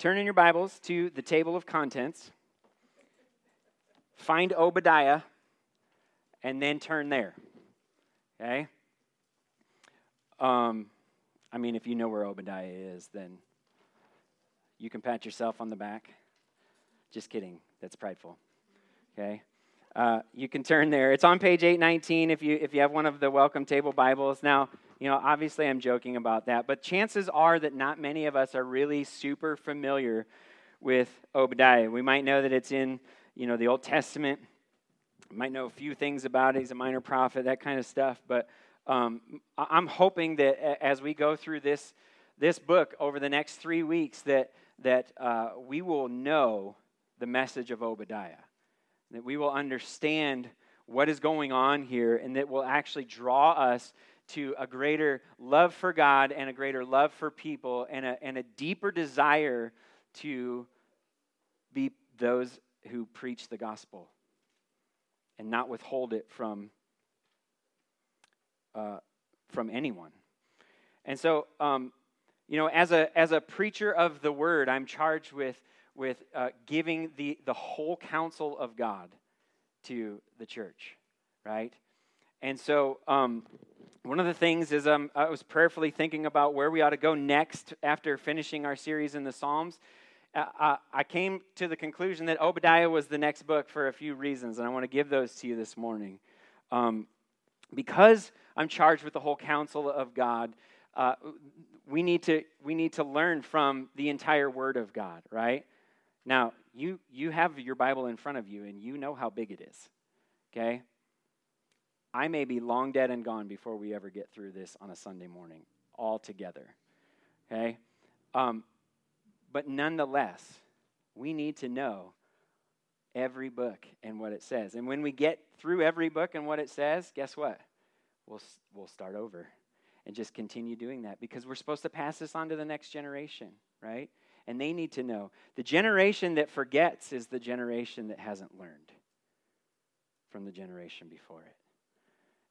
turn in your Bibles to the table of contents, find Obadiah, and then turn there. Okay? Um, I mean, if you know where Obadiah is, then you can pat yourself on the back. Just kidding. That's prideful. Okay? Uh, you can turn there. It's on page 819 if you, if you have one of the welcome table Bibles. Now, you know, obviously I'm joking about that, but chances are that not many of us are really super familiar with Obadiah. We might know that it's in, you know, the Old Testament. We might know a few things about it. He's a minor prophet, that kind of stuff. But um, I'm hoping that as we go through this, this book over the next three weeks, that, that uh, we will know the message of Obadiah that we will understand what is going on here, and that will actually draw us to a greater love for God and a greater love for people and a, and a deeper desire to be those who preach the gospel and not withhold it from, uh, from anyone. And so, um, you know, as a, as a preacher of the word, I'm charged with with uh, giving the, the whole counsel of God to the church, right? And so, um, one of the things is um, I was prayerfully thinking about where we ought to go next after finishing our series in the Psalms. Uh, I came to the conclusion that Obadiah was the next book for a few reasons, and I want to give those to you this morning. Um, because I'm charged with the whole counsel of God, uh, we, need to, we need to learn from the entire Word of God, right? Now, you, you have your Bible in front of you and you know how big it is, okay? I may be long dead and gone before we ever get through this on a Sunday morning, all together, okay? Um, but nonetheless, we need to know every book and what it says. And when we get through every book and what it says, guess what? We'll, we'll start over and just continue doing that because we're supposed to pass this on to the next generation, right? and they need to know. The generation that forgets is the generation that hasn't learned from the generation before it.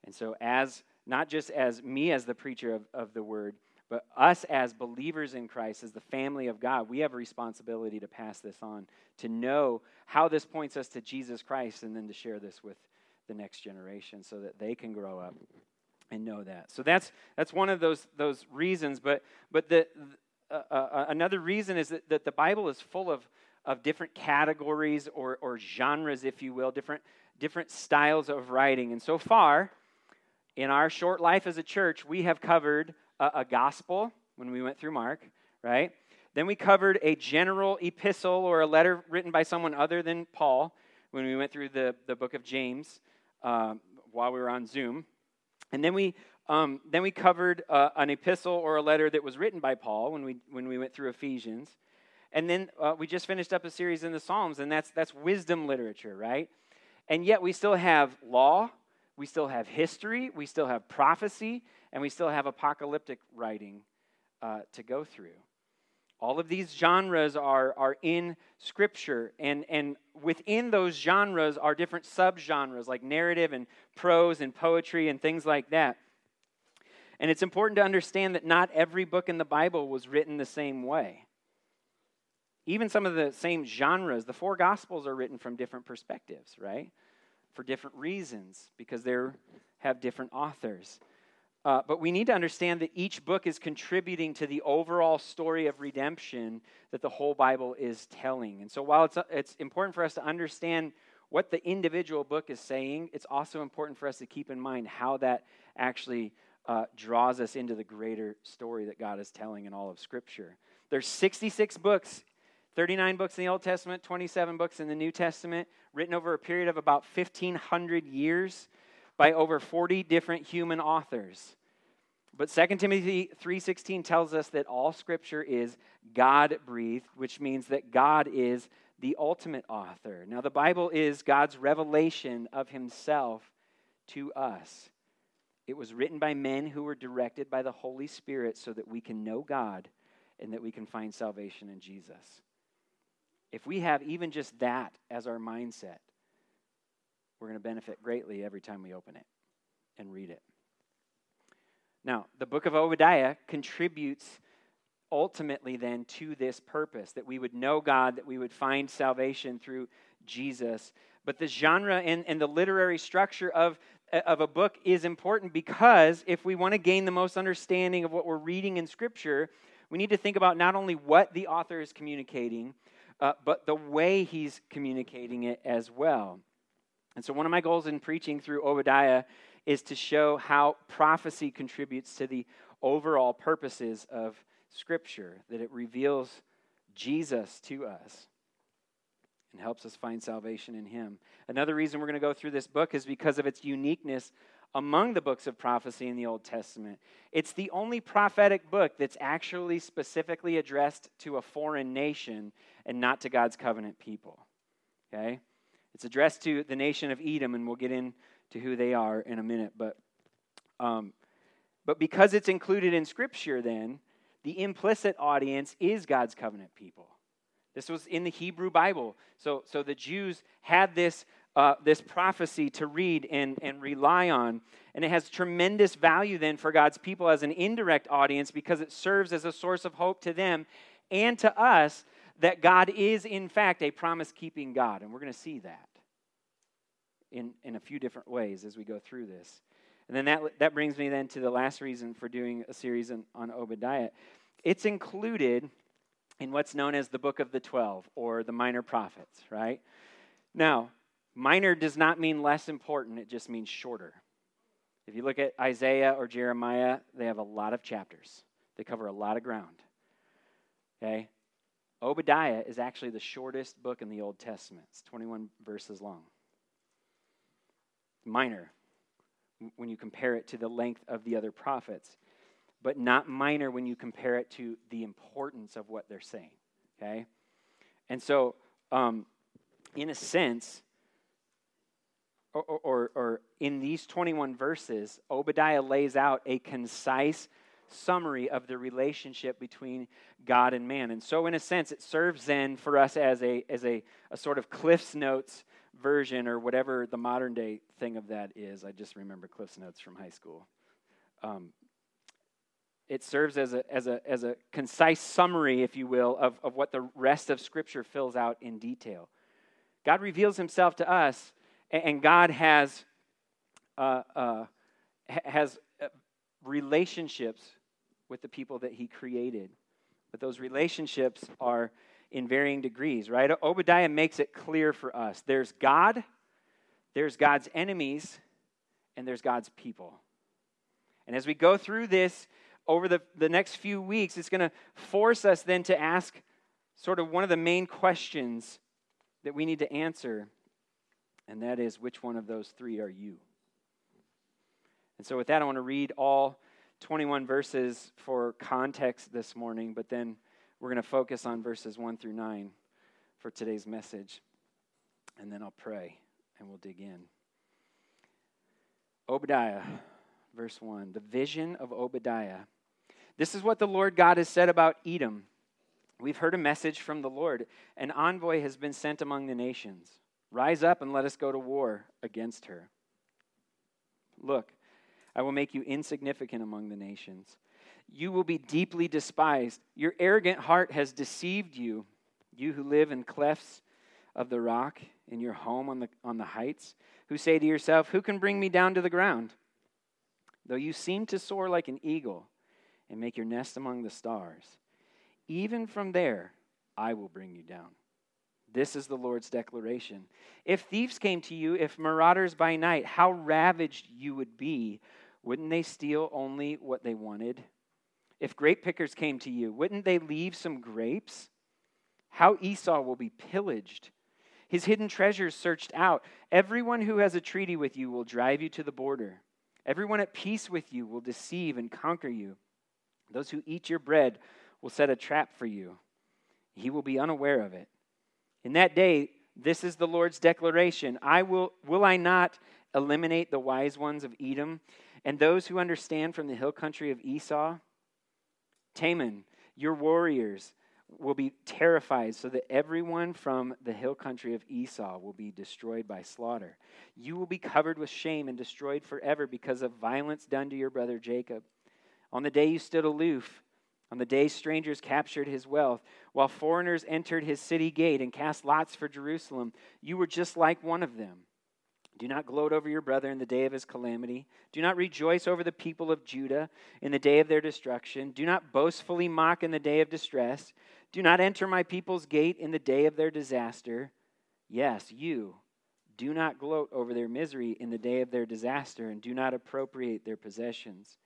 And so, as not just as me as the preacher of, of the word, but us as believers in Christ, as the family of God, we have a responsibility to pass this on, to know how this points us to Jesus Christ, and then to share this with the next generation so that they can grow up and know that. So that's that's one of those those reasons. But but the uh, uh, uh, another reason is that, that the Bible is full of, of different categories or, or genres, if you will, different, different styles of writing. And so far, in our short life as a church, we have covered a, a gospel when we went through Mark, right? Then we covered a general epistle or a letter written by someone other than Paul when we went through the, the book of James um, while we were on Zoom. And then we um, then we covered uh, an epistle or a letter that was written by Paul when we, when we went through Ephesians. And then uh, we just finished up a series in the Psalms, and that's, that's wisdom literature, right? And yet we still have law, we still have history, we still have prophecy, and we still have apocalyptic writing uh, to go through. All of these genres are, are in Scripture, and, and within those genres are different subgenres like narrative and prose and poetry and things like that. And it's important to understand that not every book in the Bible was written the same way. Even some of the same genres, the four Gospels are written from different perspectives, right? For different reasons, because they have different authors. Uh, but we need to understand that each book is contributing to the overall story of redemption that the whole Bible is telling. And so while it's, it's important for us to understand what the individual book is saying, it's also important for us to keep in mind how that actually uh, draws us into the greater story that God is telling in all of Scripture. There's 66 books, 39 books in the Old Testament, 27 books in the New Testament, written over a period of about 1,500 years by over 40 different human authors. But 2 Timothy 3:16 tells us that all scripture is God-breathed, which means that God is the ultimate author. Now the Bible is God's revelation of himself to us. It was written by men who were directed by the Holy Spirit so that we can know God and that we can find salvation in Jesus. If we have even just that as our mindset, we're going to benefit greatly every time we open it and read it. Now, the book of Obadiah contributes ultimately then to this purpose that we would know God, that we would find salvation through Jesus. But the genre and, and the literary structure of, of a book is important because if we want to gain the most understanding of what we're reading in Scripture, we need to think about not only what the author is communicating, uh, but the way he's communicating it as well. And so, one of my goals in preaching through Obadiah is to show how prophecy contributes to the overall purposes of Scripture, that it reveals Jesus to us and helps us find salvation in Him. Another reason we're going to go through this book is because of its uniqueness among the books of prophecy in the Old Testament. It's the only prophetic book that's actually specifically addressed to a foreign nation and not to God's covenant people. Okay? It's addressed to the nation of Edom, and we'll get into who they are in a minute. But, um, but because it's included in Scripture, then, the implicit audience is God's covenant people. This was in the Hebrew Bible. So, so the Jews had this, uh, this prophecy to read and, and rely on. And it has tremendous value then for God's people as an indirect audience because it serves as a source of hope to them and to us that God is, in fact, a promise keeping God. And we're going to see that in, in a few different ways as we go through this. And then that, that brings me then to the last reason for doing a series on, on Obadiah. It's included in what's known as the Book of the Twelve or the Minor Prophets, right? Now, minor does not mean less important, it just means shorter. If you look at Isaiah or Jeremiah, they have a lot of chapters, they cover a lot of ground. Okay? Obadiah is actually the shortest book in the Old Testament, it's 21 verses long. Minor, when you compare it to the length of the other prophets, but not minor when you compare it to the importance of what they're saying. Okay? And so, um, in a sense, or, or, in these 21 verses, Obadiah lays out a concise summary of the relationship between God and man. And so, in a sense, it serves then for us as a, as a, a sort of CliffsNotes version or whatever the modern day thing of that is. I just remember CliffsNotes from high school. Um, it serves as a, as, a, as a concise summary, if you will, of, of what the rest of Scripture fills out in detail. God reveals himself to us, and God has, uh, uh, has uh, relationships with the people that he created. But those relationships are in varying degrees, right? Obadiah makes it clear for us there's God, there's God's enemies, and there's God's people. And as we go through this over the, the next few weeks, it's going to force us then to ask sort of one of the main questions that we need to answer, and that is which one of those three are you? And so, with that, I want to read all 21 verses for context this morning, but then we're going to focus on verses 1 through 9 for today's message. And then I'll pray and we'll dig in. Obadiah, verse 1. The vision of Obadiah. This is what the Lord God has said about Edom. We've heard a message from the Lord. An envoy has been sent among the nations. Rise up and let us go to war against her. Look, I will make you insignificant among the nations you will be deeply despised. Your arrogant heart has deceived you, you who live in clefts of the rock in your home on the, on the heights, who say to yourself, Who can bring me down to the ground? Though you seem to soar like an eagle and make your nest among the stars, even from there I will bring you down. This is the Lord's declaration. If thieves came to you, if marauders by night, how ravaged you would be. Wouldn't they steal only what they wanted? If grape pickers came to you, wouldn't they leave some grapes? How Esau will be pillaged, his hidden treasures searched out. Everyone who has a treaty with you will drive you to the border. Everyone at peace with you will deceive and conquer you. Those who eat your bread will set a trap for you. He will be unaware of it. In that day, this is the Lord's declaration I will, will I not eliminate the wise ones of Edom and those who understand from the hill country of Esau? Teman, your warriors will be terrified, so that everyone from the hill country of Esau will be destroyed by slaughter. You will be covered with shame and destroyed forever because of violence done to your brother Jacob. On the day you stood aloof, On the day strangers captured his wealth, while foreigners entered his city gate and cast lots for Jerusalem, you were just like one of them. Do not gloat over your brother in the day of his calamity. Do not rejoice over the people of Judah in the day of their destruction. Do not boastfully mock in the day of distress. Do not enter my people's gate in the day of their disaster. Yes, you. Do not gloat over their misery in the day of their disaster, and do not appropriate their possessions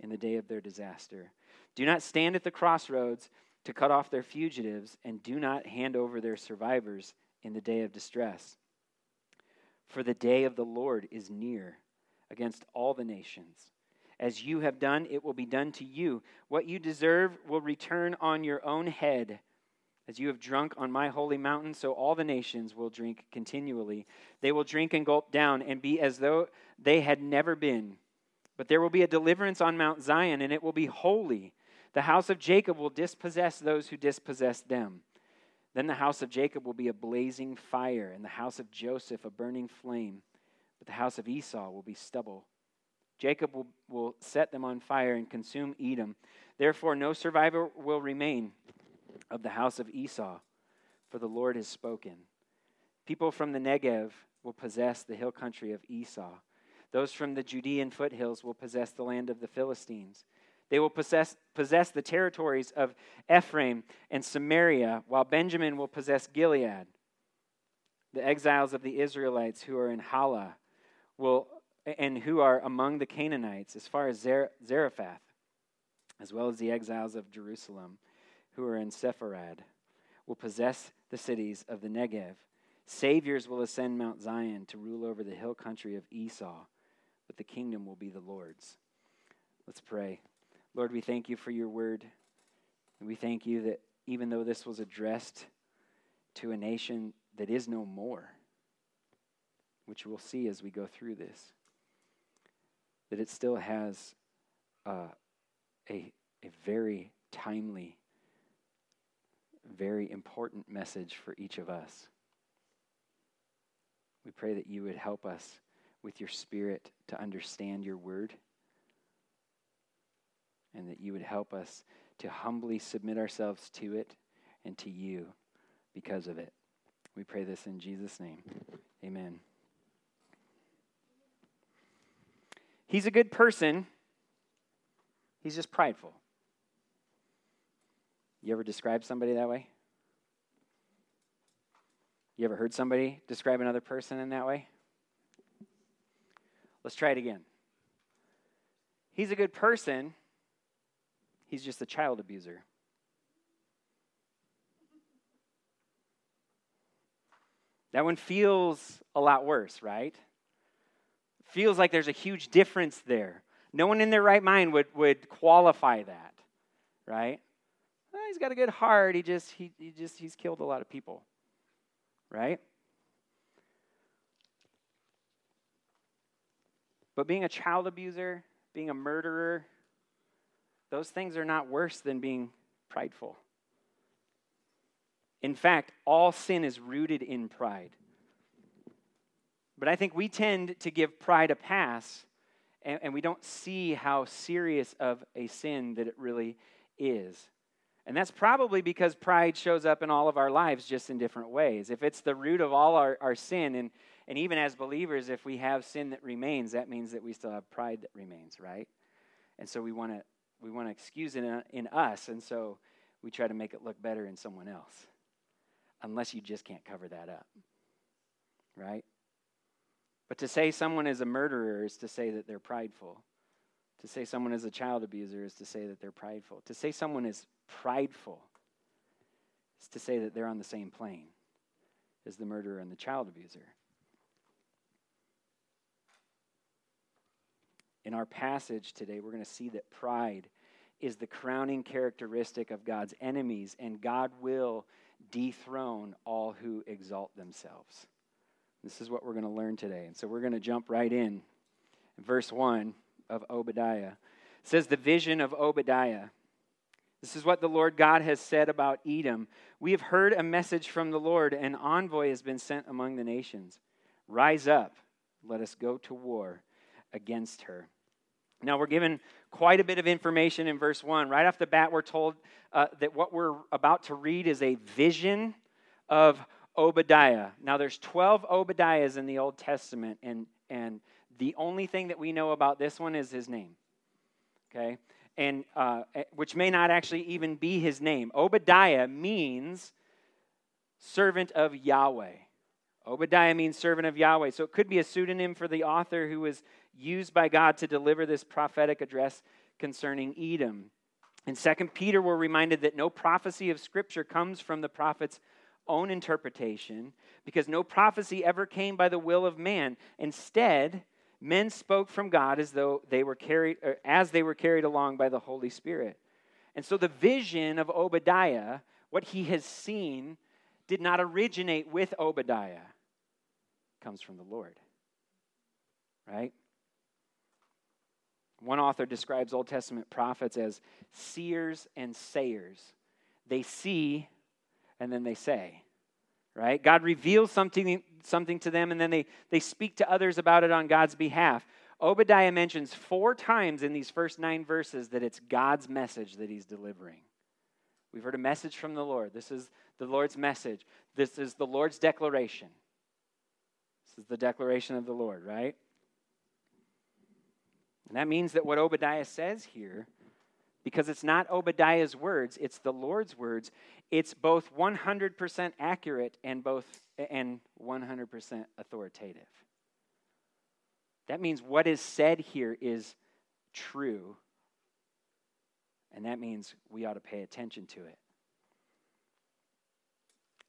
in the day of their disaster. Do not stand at the crossroads to cut off their fugitives, and do not hand over their survivors in the day of distress. For the day of the Lord is near against all the nations. As you have done, it will be done to you. What you deserve will return on your own head. As you have drunk on my holy mountain, so all the nations will drink continually. They will drink and gulp down and be as though they had never been. But there will be a deliverance on Mount Zion, and it will be holy the house of Jacob will dispossess those who dispossess them. Then the house of Jacob will be a blazing fire, and the house of Joseph a burning flame. But the house of Esau will be stubble. Jacob will, will set them on fire and consume Edom. Therefore, no survivor will remain of the house of Esau, for the Lord has spoken. People from the Negev will possess the hill country of Esau. Those from the Judean foothills will possess the land of the Philistines. They will possess, possess the territories of Ephraim and Samaria, while Benjamin will possess Gilead. The exiles of the Israelites who are in Halah will, and who are among the Canaanites, as far as Zarephath, as well as the exiles of Jerusalem who are in Sepharad, will possess the cities of the Negev. Saviors will ascend Mount Zion to rule over the hill country of Esau, but the kingdom will be the Lord's. Let's pray. Lord, we thank you for your word. And we thank you that even though this was addressed to a nation that is no more, which we'll see as we go through this, that it still has uh, a, a very timely, very important message for each of us. We pray that you would help us with your spirit to understand your word and that you would help us to humbly submit ourselves to it and to you because of it. We pray this in Jesus' name. Amen. He's a good person, he's just prideful. You ever describe somebody that way? You ever heard somebody describe another person in that way? Let's try it again. He's a good person, He's just a child abuser. That one feels a lot worse, right? Feels like there's a huge difference there. No one in their right mind would, would qualify that, right? Well, he's got a good heart. He just he, he just he's killed a lot of people, right? But being a child abuser, being a murderer, those things are not worse than being prideful. In fact, all sin is rooted in pride. But I think we tend to give pride a pass, and, and, we don't see how serious of a sin that it really is. And that's probably because pride shows up in all of our lives just in different ways. If it's the root of all our, our sin, and, and even as believers, if we have sin that remains, that means that we still have pride that remains, right? And so we want to we want to excuse it in, in us, and so we try to make it look better in someone else. Unless you just can't cover that up. Right? But to say someone is a murderer is to say that they're prideful. To say someone is a child abuser is to say that they're prideful. To say someone is prideful is to say that they're on the same plane as the murderer and the child abuser. In our passage today, we're going to see that pride is the crowning characteristic of God's enemies, and God will dethrone all who exalt themselves. This is what we're going to learn today. And so we're going to jump right in. Verse 1 of Obadiah it says, The vision of Obadiah. This is what the Lord God has said about Edom. We have heard a message from the Lord. An envoy has been sent among the nations. Rise up, let us go to war against her. Now, we're given quite a bit of information in verse 1. Right off the bat, we're told uh, that what we're about to read is a vision of Obadiah. Now, there's 12 Obadiahs in the Old Testament, and, and the only thing that we know about this one is his name. Okay? And uh, eh, which may not actually even be his name. Obadiah means servant of Yahweh. Obadiah means servant of Yahweh. So it could be a pseudonym for the author who was used by God to deliver this prophetic address concerning Edom. In 2 Peter, we're reminded that no prophecy of Scripture comes from the prophet's own interpretation because no prophecy ever came by the will of man. Instead, men spoke from God as though they were carried er, as they were carried along by the Holy Spirit. And so the vision of Obadiah, what he has seen, did not originate with Obadiah. It comes from the Lord. Right? One author describes Old Testament prophets as seers and sayers. They see and then they say, right? God reveals something, something to them and then they, they speak to others about it on God's behalf. Obadiah mentions four times in these first nine verses that it's God's message that he's delivering. We've heard a message from the Lord. This is the Lord's message. This is the Lord's declaration. This is the declaration of the Lord, right? And that means that what Obadiah says here, because it's not Obadiah's words, it's the Lord's words, it's both 100% accurate and both and 100% authoritative. That means what is said here is true. And that means we ought to pay attention to it.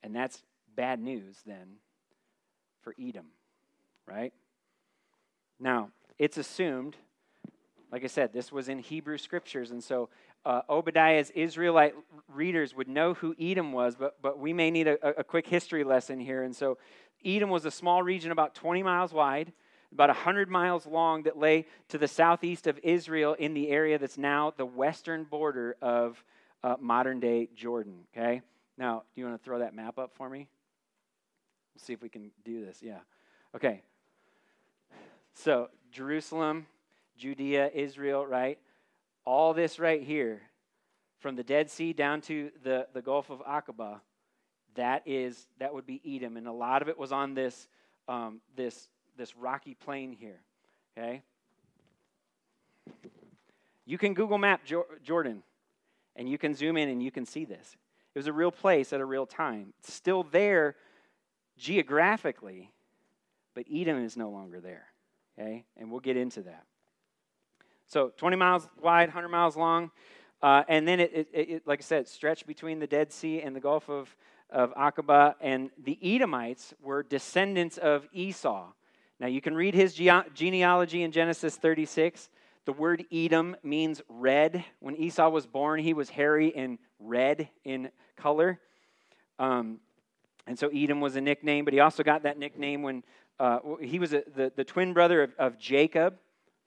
And that's bad news then for Edom, right? Now, it's assumed like I said, this was in Hebrew scriptures, and so uh, Obadiah's Israelite readers would know who Edom was, but, but we may need a, a quick history lesson here. And so, Edom was a small region about 20 miles wide, about 100 miles long, that lay to the southeast of Israel in the area that's now the western border of uh, modern day Jordan. Okay? Now, do you want to throw that map up for me? See if we can do this. Yeah. Okay. So, Jerusalem, Judea, Israel, right? All this right here, from the Dead Sea down to the, the Gulf of Aqaba, that is that would be Edom, and a lot of it was on this um, this this rocky plain here. Okay, you can Google Map Jordan, and you can zoom in and you can see this. It was a real place at a real time. It's still there geographically, but Edom is no longer there. Okay, and we'll get into that. So 20 miles wide, 100 miles long. Uh, and then, it, it, it, like I said, stretched between the Dead Sea and the Gulf of, of Aqaba. And the Edomites were descendants of Esau. Now, you can read his ge- genealogy in Genesis 36. The word Edom means red. When Esau was born, he was hairy and red in color. Um, and so Edom was a nickname, but he also got that nickname when uh, he was a, the, the twin brother of, of Jacob.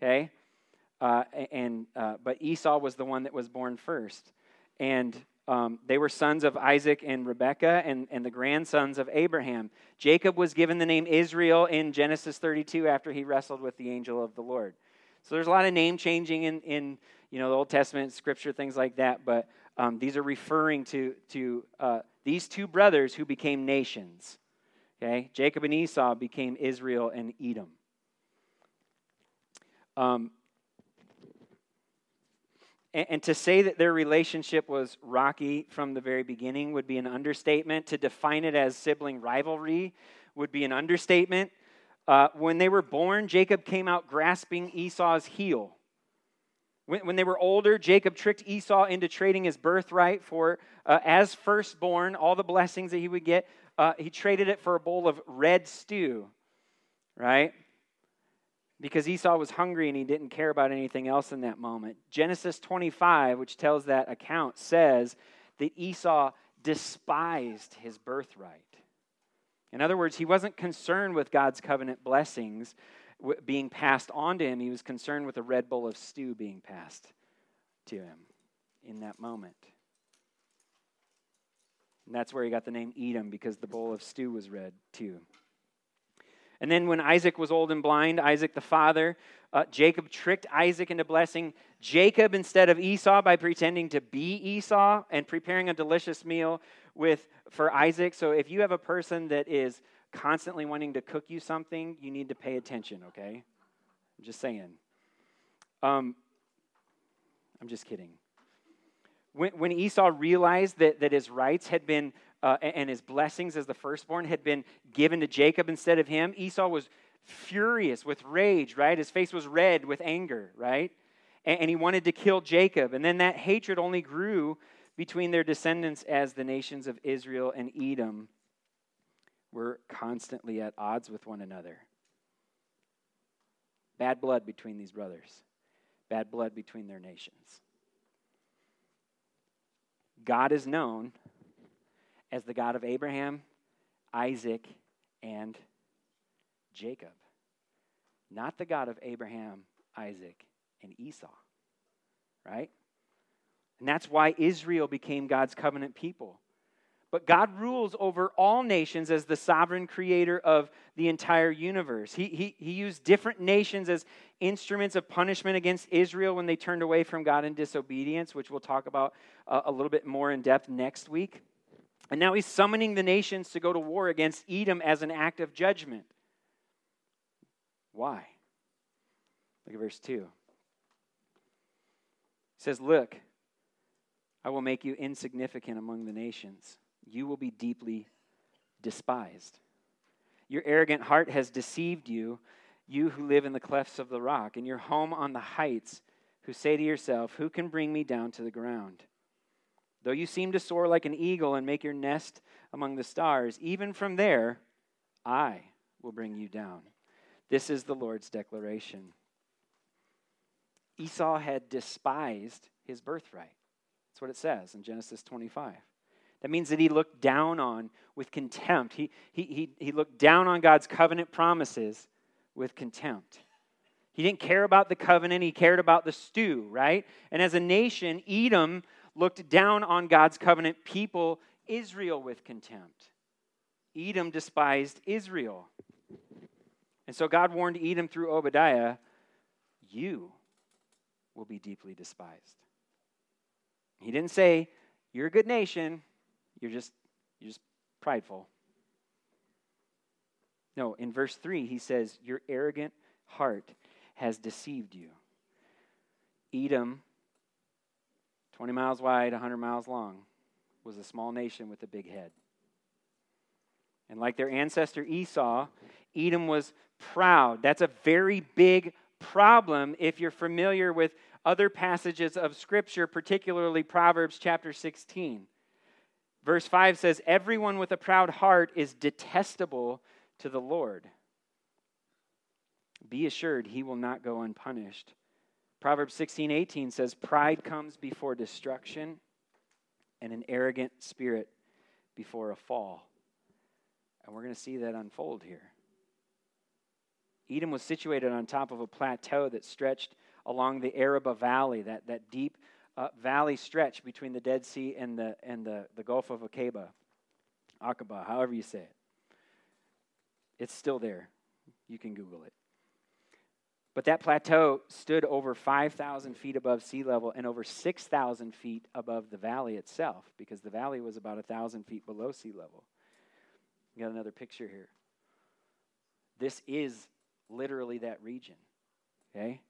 Okay? Uh, and uh, but Esau was the one that was born first, and um, they were sons of Isaac and Rebekah, and, and the grandsons of Abraham. Jacob was given the name Israel in Genesis 32 after he wrestled with the angel of the Lord. So there's a lot of name changing in, in you know the Old Testament scripture, things like that. But um, these are referring to to uh, these two brothers who became nations. Okay, Jacob and Esau became Israel and Edom. Um, and, and to say that their relationship was rocky from the very beginning would be an understatement. To define it as sibling rivalry would be an understatement. Uh, when they were born, Jacob came out grasping Esau's heel. When, when, they were older, Jacob tricked Esau into trading his birthright for, uh, as firstborn, all the blessings that he would get. Uh, he traded it for a bowl of red stew, right? Because Esau was hungry and he didn't care about anything else in that moment. Genesis 25, which tells that account, says that Esau despised his birthright. In other words, he wasn't concerned with God's covenant blessings being passed on to him, he was concerned with a red bowl of stew being passed to him in that moment. And that's where he got the name Edom because the bowl of stew was red too. And then when Isaac was old and blind, Isaac the father, uh, Jacob tricked Isaac into blessing Jacob instead of Esau by pretending to be Esau and preparing a delicious meal with for Isaac. So if you have a person that is constantly wanting to cook you something, you need to pay attention, okay? I'm just saying. Um, I'm just kidding. When, when Esau realized that, that his rights had been, uh, and his blessings as the firstborn had been given to Jacob instead of him, Esau was furious with rage, right? His face was red with anger, right? And, and he wanted to kill Jacob. And then that hatred only grew between their descendants as the nations of Israel and Edom were constantly at odds with one another. Bad blood between these brothers, bad blood between their nations. God is known as the God of Abraham, Isaac, and Jacob, not the God of Abraham, Isaac, and Esau. Right? And that's why Israel became God's covenant people. But God rules over all nations as the sovereign creator of the entire universe. He, he, he used different nations as instruments of punishment against Israel when they turned away from God in disobedience, which we'll talk about uh, a little bit more in depth next week. And now he's summoning the nations to go to war against Edom as an act of judgment. Why? Look at verse 2. He says, Look, I will make you insignificant among the nations. You will be deeply despised. Your arrogant heart has deceived you, you who live in the clefts of the rock, and your home on the heights, who say to yourself, Who can bring me down to the ground? Though you seem to soar like an eagle and make your nest among the stars, even from there, I will bring you down. This is the Lord's declaration. Esau had despised his birthright. That's what it says in Genesis 25. That means that he looked down on with contempt. He, he, he, he looked down on God's covenant promises with contempt. He didn't care about the covenant, he cared about the stew, right? And as a nation, Edom looked down on God's covenant people, Israel, with contempt. Edom despised Israel. And so God warned Edom through Obadiah, You will be deeply despised. He didn't say, You're a good nation, you're just, you're just prideful. No, in verse 3, he says, Your arrogant heart has deceived you. Edom, 20 miles wide, 100 miles long, was a small nation with a big head. And like their ancestor Esau, Edom was proud. That's a very big problem if you're familiar with other passages of Scripture, particularly Proverbs chapter 16. Verse 5 says, Everyone with a proud heart is detestable to the Lord. Be assured he will not go unpunished. Proverbs 16, 18 says, Pride comes before destruction, and an arrogant spirit before a fall. And we're going to see that unfold here. Edom was situated on top of a plateau that stretched along the Arabah Valley, that, that deep uh, valley stretch between the Dead Sea and the, and the, the Gulf of Aqaba, Aqaba, however you say it. It's still there. You can Google it. But that plateau stood over 5,000 feet above sea level and over 6,000 feet above the valley itself because the valley was about 1,000 feet below sea level. You got another picture here. This is literally that region. Okay?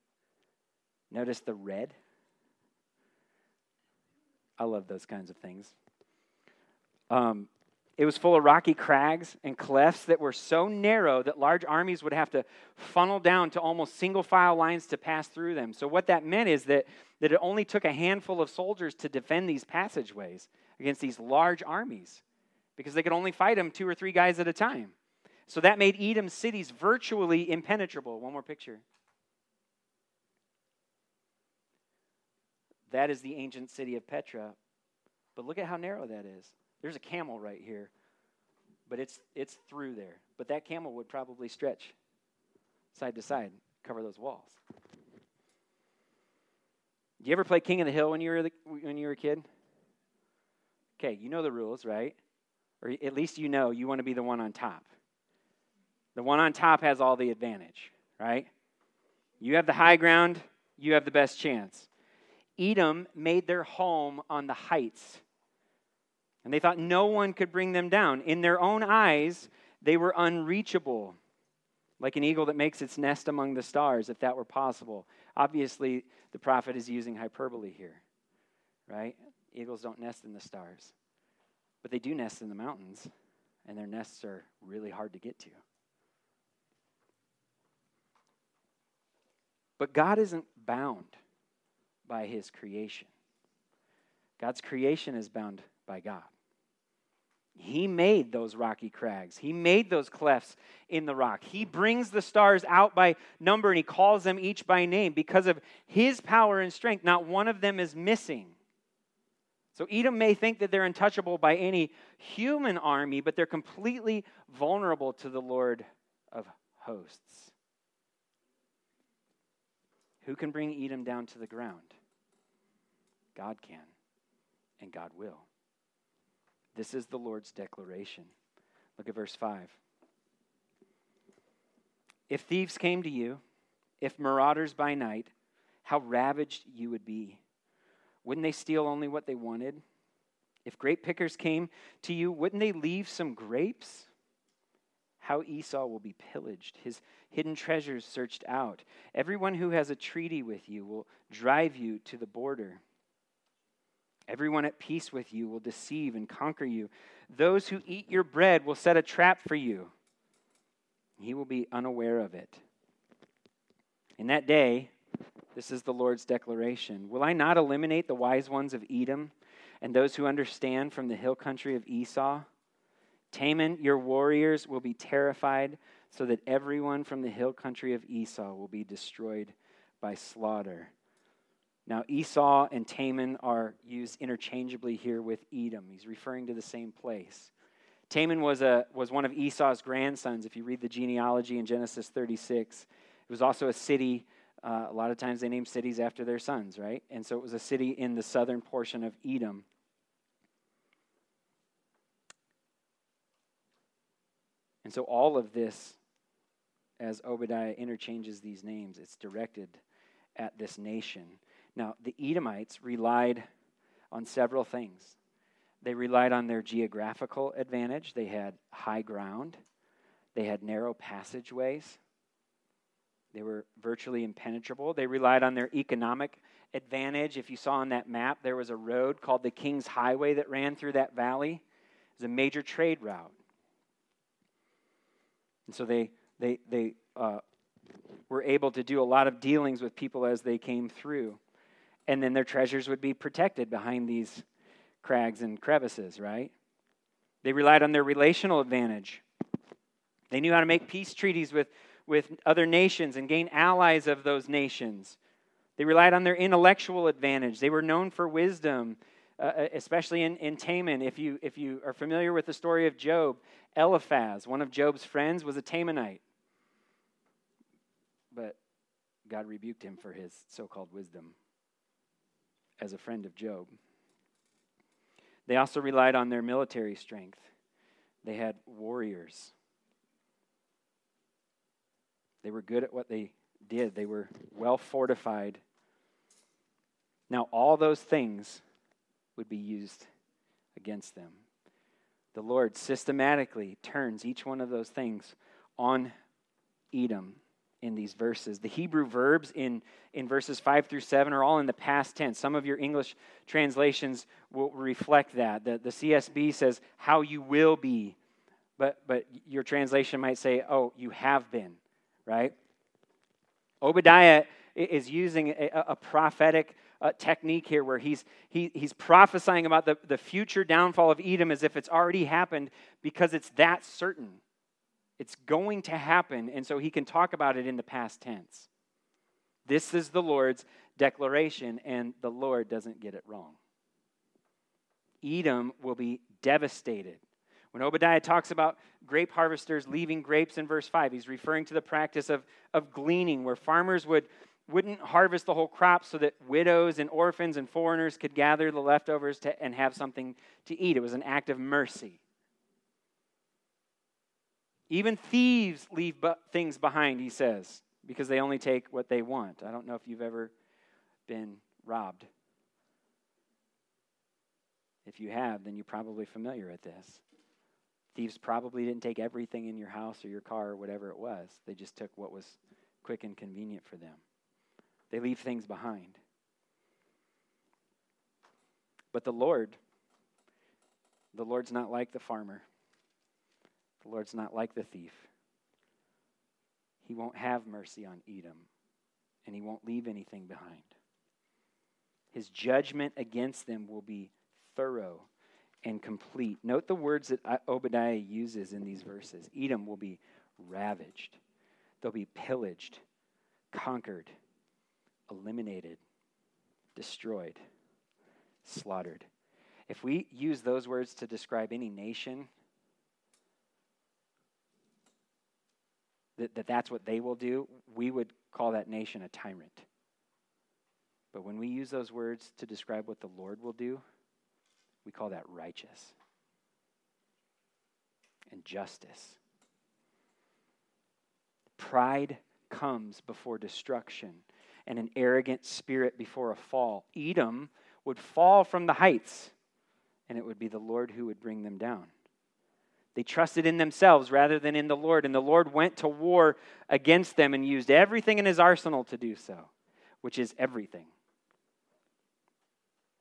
Notice the red. I love those kinds of things. Um, it was full of rocky crags and clefts that were so narrow that large armies would have to funnel down to almost single file lines to pass through them. So, what that meant is that, that it only took a handful of soldiers to defend these passageways against these large armies because they could only fight them two or three guys at a time. So, that made Edom's cities virtually impenetrable. One more picture. That is the ancient city of Petra. But look at how narrow that is. There's a camel right here, but it's, it's through there. But that camel would probably stretch side to side, cover those walls. Do you ever play King of the Hill when you were, the, when you were a kid? Okay, you know the rules, right? Or at least you know you want to be the one on top. The one on top has all the advantage, right? You have the high ground, you have the best chance. Edom made their home on the heights. And they thought no one could bring them down. In their own eyes, they were unreachable, like an eagle that makes its nest among the stars, if that were possible. Obviously, the prophet is using hyperbole here, right? Eagles don't nest in the stars, but they do nest in the mountains, and their nests are really hard to get to. But God isn't bound by his creation. God's creation is bound by God. He made those rocky crags. He made those clefts in the rock. He brings the stars out by number and he calls them each by name. Because of his power and strength, not one of them is missing. So Edom may think that they're untouchable by any human army, but they're completely vulnerable to the Lord of hosts. Who can bring Edom down to the ground? God can, and God will. This is the Lord's declaration. Look at verse 5. If thieves came to you, if marauders by night, how ravaged you would be. Wouldn't they steal only what they wanted? If grape pickers came to you, wouldn't they leave some grapes? How Esau will be pillaged, his hidden treasures searched out. Everyone who has a treaty with you will drive you to the border. Everyone at peace with you will deceive and conquer you. Those who eat your bread will set a trap for you. He will be unaware of it. In that day, this is the Lord's declaration Will I not eliminate the wise ones of Edom and those who understand from the hill country of Esau? Teman, your warriors will be terrified, so that everyone from the hill country of Esau will be destroyed by slaughter. Now, Esau and Taman are used interchangeably here with Edom. He's referring to the same place. Taman was, a, was one of Esau's grandsons, if you read the genealogy in Genesis 36. It was also a city. Uh, a lot of times they name cities after their sons, right? And so it was a city in the southern portion of Edom. And so all of this, as Obadiah interchanges these names, it's directed at this nation. Now, the Edomites relied on several things. They relied on their geographical advantage, they had high ground, they had narrow passageways, they were virtually impenetrable. They relied on their economic advantage. If you saw on that map, there was a road called the King's Highway that ran through that valley. It was a major trade route. And so they, they, they uh, were able to do a lot of dealings with people as they came through and then their treasures would be protected behind these crags and crevices, right? They relied on their relational advantage. They knew how to make peace treaties with, with other nations and gain allies of those nations. They relied on their intellectual advantage. They were known for wisdom, uh, uh especially in, in Teman. If you, if you are familiar with the story of Job, Eliphaz, one of Job's friends, was a Temanite. But God rebuked him for his so called wisdom as a friend of Job. They also relied on their military strength. They had warriors. They were good at what they did, they were well fortified. Now, all those things would be used against them. The Lord systematically turns each one of those things on Edom in these verses. The Hebrew verbs in, in verses 5 through 7 are all in the past tense. Some of your English translations will reflect that. The, the CSB says, how you will be, but, but your translation might say, oh, you have been, right? Obadiah is using a, a prophetic uh, technique here where he's, he, he's prophesying about the, the future downfall of Edom as if it's already happened because it's that certain. It's going to happen, and so he can talk about it in the past tense. This is the Lord's declaration, and the Lord doesn't get it wrong. Edom will be devastated. When Obadiah talks about grape harvesters leaving grapes in verse 5, he's referring to the practice of, of gleaning, where farmers would, wouldn't harvest the whole crop so that widows and orphans and foreigners could gather the leftovers to, and have something to eat. It was an act of mercy. Even thieves leave things behind, he says, because they only take what they want. I don't know if you've ever been robbed. If you have, then you're probably familiar with this. Thieves probably didn't take everything in your house or your car or whatever it was, they just took what was quick and convenient for them. They leave things behind. But the Lord, the Lord's not like the farmer. The Lord's not like the thief. He won't have mercy on Edom, and he won't leave anything behind. His judgment against them will be thorough and complete. Note the words that Obadiah uses in these verses Edom will be ravaged, they'll be pillaged, conquered, eliminated, destroyed, slaughtered. If we use those words to describe any nation, that, that that's what they will do, we would call that nation a tyrant. But when we use those words to describe what the Lord will do, we call that righteous and justice. Pride comes before destruction, and an arrogant spirit before a fall. Edom would fall from the heights, and it would be the Lord who would bring them down. They trusted in themselves rather than in the Lord, and the Lord went to war against them and used everything in his arsenal to do so, which is everything.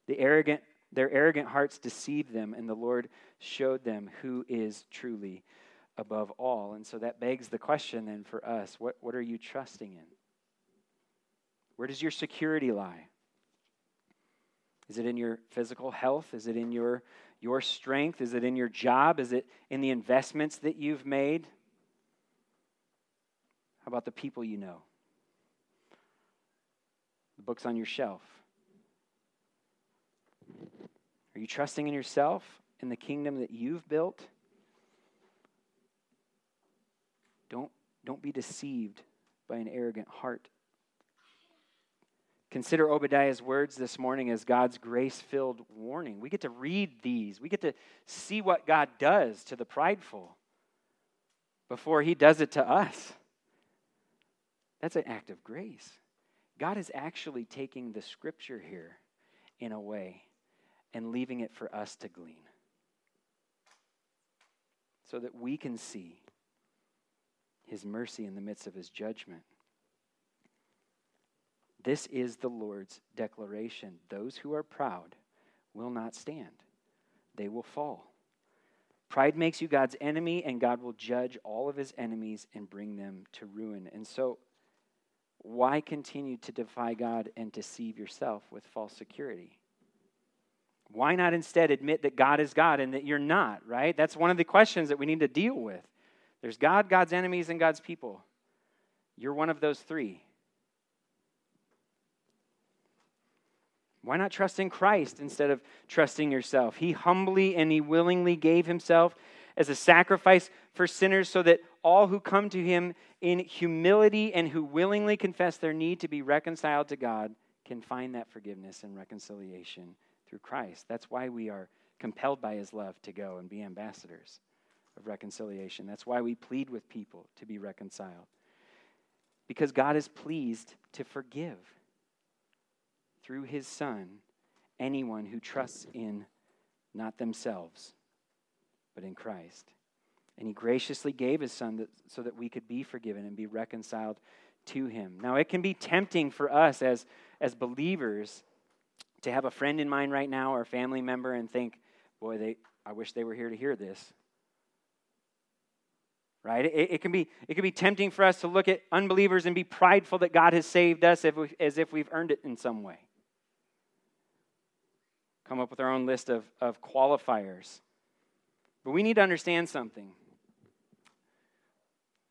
The arrogant their arrogant hearts deceived them, and the Lord showed them who is truly above all. And so that begs the question then for us what, what are you trusting in? Where does your security lie? Is it in your physical health? Is it in your, your strength? Is it in your job? Is it in the investments that you've made? How about the people you know? The books on your shelf? Are you trusting in yourself, in the kingdom that you've built? Don't, don't be deceived by an arrogant heart. Consider Obadiah's words this morning as God's grace filled warning. We get to read these, we get to see what God does to the prideful before he does it to us. That's an act of grace. God is actually taking the scripture here in a way and leaving it for us to glean so that we can see his mercy in the midst of his judgment. This is the Lord's declaration. Those who are proud will not stand, they will fall. Pride makes you God's enemy, and God will judge all of his enemies and bring them to ruin. And so, why continue to defy God and deceive yourself with false security? Why not instead admit that God is God and that you're not, right? That's one of the questions that we need to deal with. There's God, God's enemies, and God's people. You're one of those three. Why not trust in Christ instead of trusting yourself? He humbly and he willingly gave himself as a sacrifice for sinners so that all who come to him in humility and who willingly confess their need to be reconciled to God can find that forgiveness and reconciliation through Christ. That's why we are compelled by his love to go and be ambassadors of reconciliation. That's why we plead with people to be reconciled. Because God is pleased to forgive through his Son anyone who trusts in not themselves, but in Christ. And he graciously gave his Son that, so that we could be forgiven and be reconciled to him. Now, it can be tempting for us as, as believers to have a friend in mind right now or a family member and think, boy, they, I wish they were here to hear this. Right? It, it, can be, it can be tempting for us to look at unbelievers and be prideful that God has saved us as, we, as if we've earned it in some way. Come up with our own list of, of qualifiers. But we need to understand something.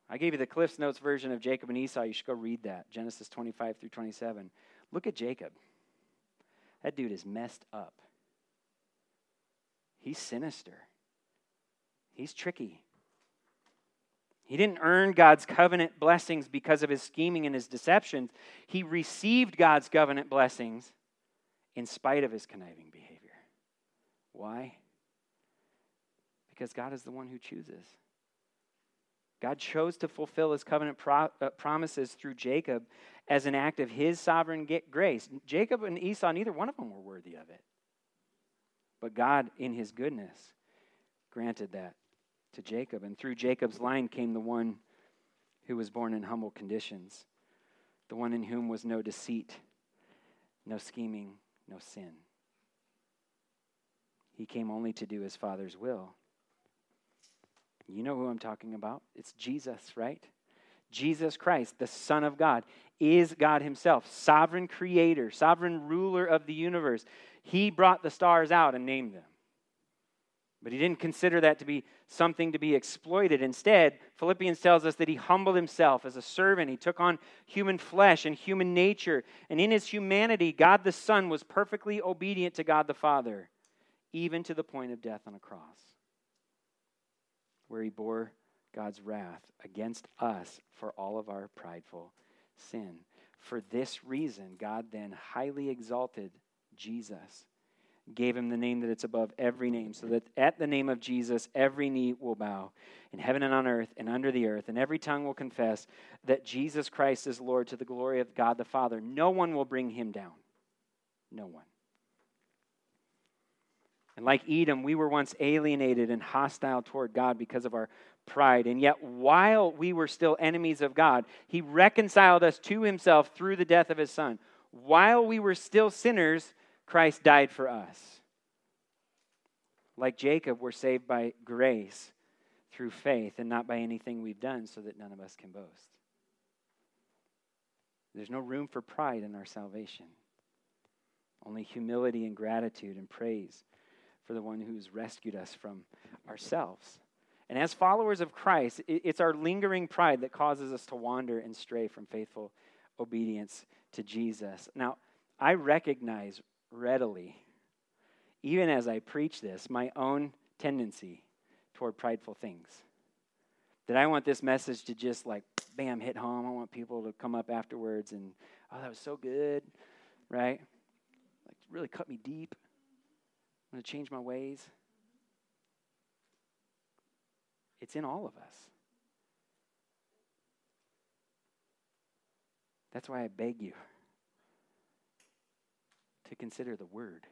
I gave you the CliffsNotes version of Jacob and Esau. You should go read that, Genesis 25 through 27. Look at Jacob. That dude is messed up. He's sinister. He's tricky. He didn't earn God's covenant blessings because of his scheming and his deceptions. He received God's covenant blessings in spite of his conniving behavior. Why? Because God is the one who chooses. God chose to fulfill his covenant pro- uh, promises through Jacob as an act of his sovereign grace. Jacob and Esau, neither one of them were worthy of it. But God, in his goodness, granted that to Jacob. And through Jacob's line came the one who was born in humble conditions, the one in whom was no deceit, no scheming, no sin. He came only to do his Father's will. You know who I'm talking about? It's Jesus, right? Jesus Christ, the Son of God, is God Himself, sovereign creator, sovereign ruler of the universe. He brought the stars out and named them. But he didn't consider that to be something to be exploited. Instead, Philippians tells us that he humbled himself as a servant. He took on human flesh and human nature. And in his humanity, God the Son was perfectly obedient to God the Father, even to the point of death on a cross, where he bore God's wrath against us for all of our prideful sin. For this reason, God then highly exalted Jesus gave him the name that it's above every name, so that at the name of Jesus, every knee will bow in heaven and on earth and under the earth, and every tongue will confess that Jesus Christ is Lord to the glory of God the Father. No one will bring him down. No one. And like Edom, we were once alienated and hostile toward God because of our pride. And yet, while we were still enemies of God, He reconciled us to Himself through the death of His Son. While we were still sinners, Christ died for us. Like Jacob, we're saved by grace through faith and not by anything we've done so that none of us can boast. There's no room for pride in our salvation, only humility and gratitude and praise for the one who's rescued us from ourselves. And as followers of Christ, it's our lingering pride that causes us to wander and stray from faithful obedience to Jesus. Now, I recognize readily, even as I preach this, my own tendency toward prideful things. That I want this message to just like, bam, hit home. I want people to come up afterwards and, oh, that was so good, right? Like, really cut me deep. I'm going to change my ways. It's in all of us. That's why I beg you to consider the Word.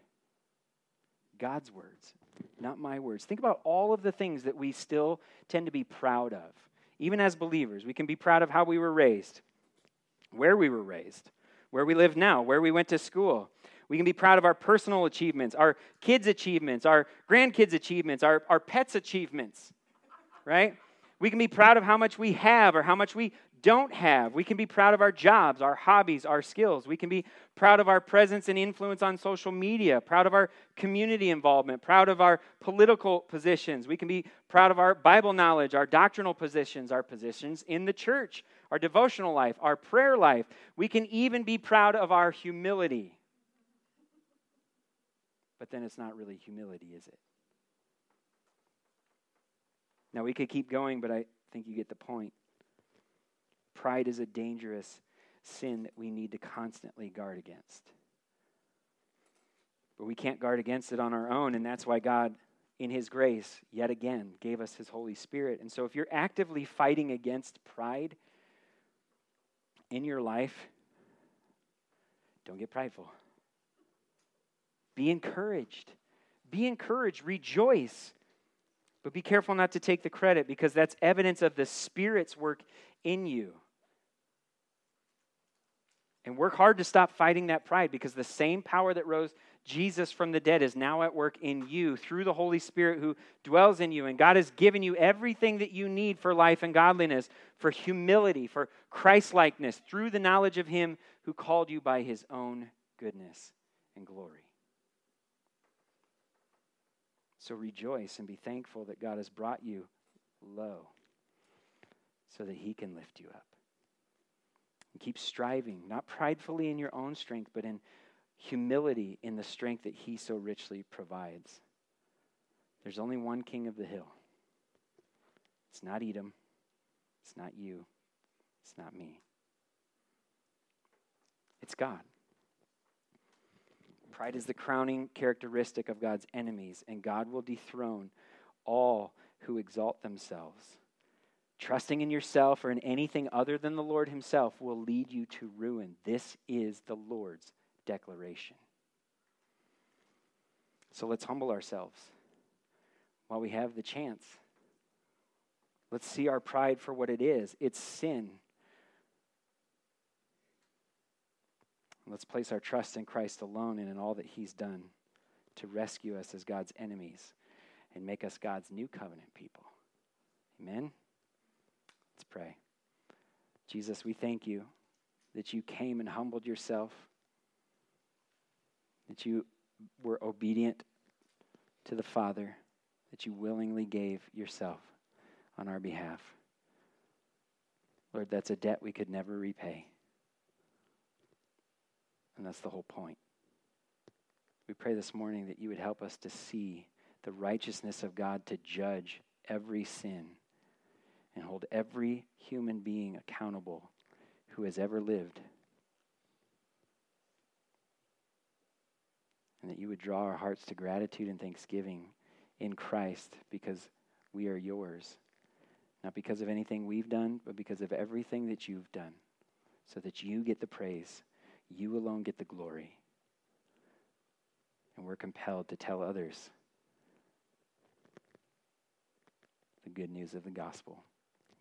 God's words, not my words. Think about all of the things that we still tend to be proud of. Even as believers, we can be proud of how we were raised, where we were raised, where we live now, where we went to school. We can be proud of our personal achievements, our kids' achievements, our grandkids' achievements, our, our pets' achievements, right? We can be proud of how much we have or how much we don't have. We can be proud of our jobs, our hobbies, our skills. We can be proud of our presence and influence on social media, proud of our community involvement, proud of our political positions. We can be proud of our Bible knowledge, our doctrinal positions, our positions in the church, our devotional life, our prayer life. We can even be proud of our humility. But then it's not really humility, is it? Now, we could keep going, but I think you get the point. Pride is a dangerous sin that we need to constantly guard against. But we can't guard against it on our own, and that's why God, in His grace, yet again, gave us His Holy Spirit. And so if you're actively fighting against pride in your life, don't get prideful. Be encouraged. Be encouraged. Rejoice. But be careful not to take the credit because that's evidence of the Spirit's work in you. And work hard to stop fighting that pride because the same power that rose Jesus from the dead is now at work in you through the Holy Spirit who dwells in you. And God has given you everything that you need for life and godliness, for humility, for Christlikeness, through the knowledge of Him who called you by His own goodness and glory. So rejoice and be thankful that God has brought you low so that He can lift you up. And keep striving, not pridefully in your own strength, but in humility in the strength that He so richly provides. There's only one king of the hill. It's not Edom. It's not you. It's not me. It's God. Pride is the crowning characteristic of God's enemies, and God will dethrone all who exalt themselves Trusting in yourself or in anything other than the Lord Himself will lead you to ruin. This is the Lord's declaration. So let's humble ourselves while we have the chance. Let's see our pride for what it is it's sin. Let's place our trust in Christ alone and in all that He's done to rescue us as God's enemies and make us God's new covenant people. Amen? Let's pray. Jesus, we thank you that you came and humbled yourself, that you were obedient to the Father, that you willingly gave yourself on our behalf. Lord, that's a debt we could never repay. And that's the whole point. We pray this morning that you would help us to see the righteousness of God to judge every sin and hold every human being accountable who has ever lived. And that you would draw our hearts to gratitude and thanksgiving in Christ because we are yours. Not because of anything we've done, but because of everything that you've done, so that you get the praise. You alone get the glory. And we're compelled to tell others the good news of the gospel.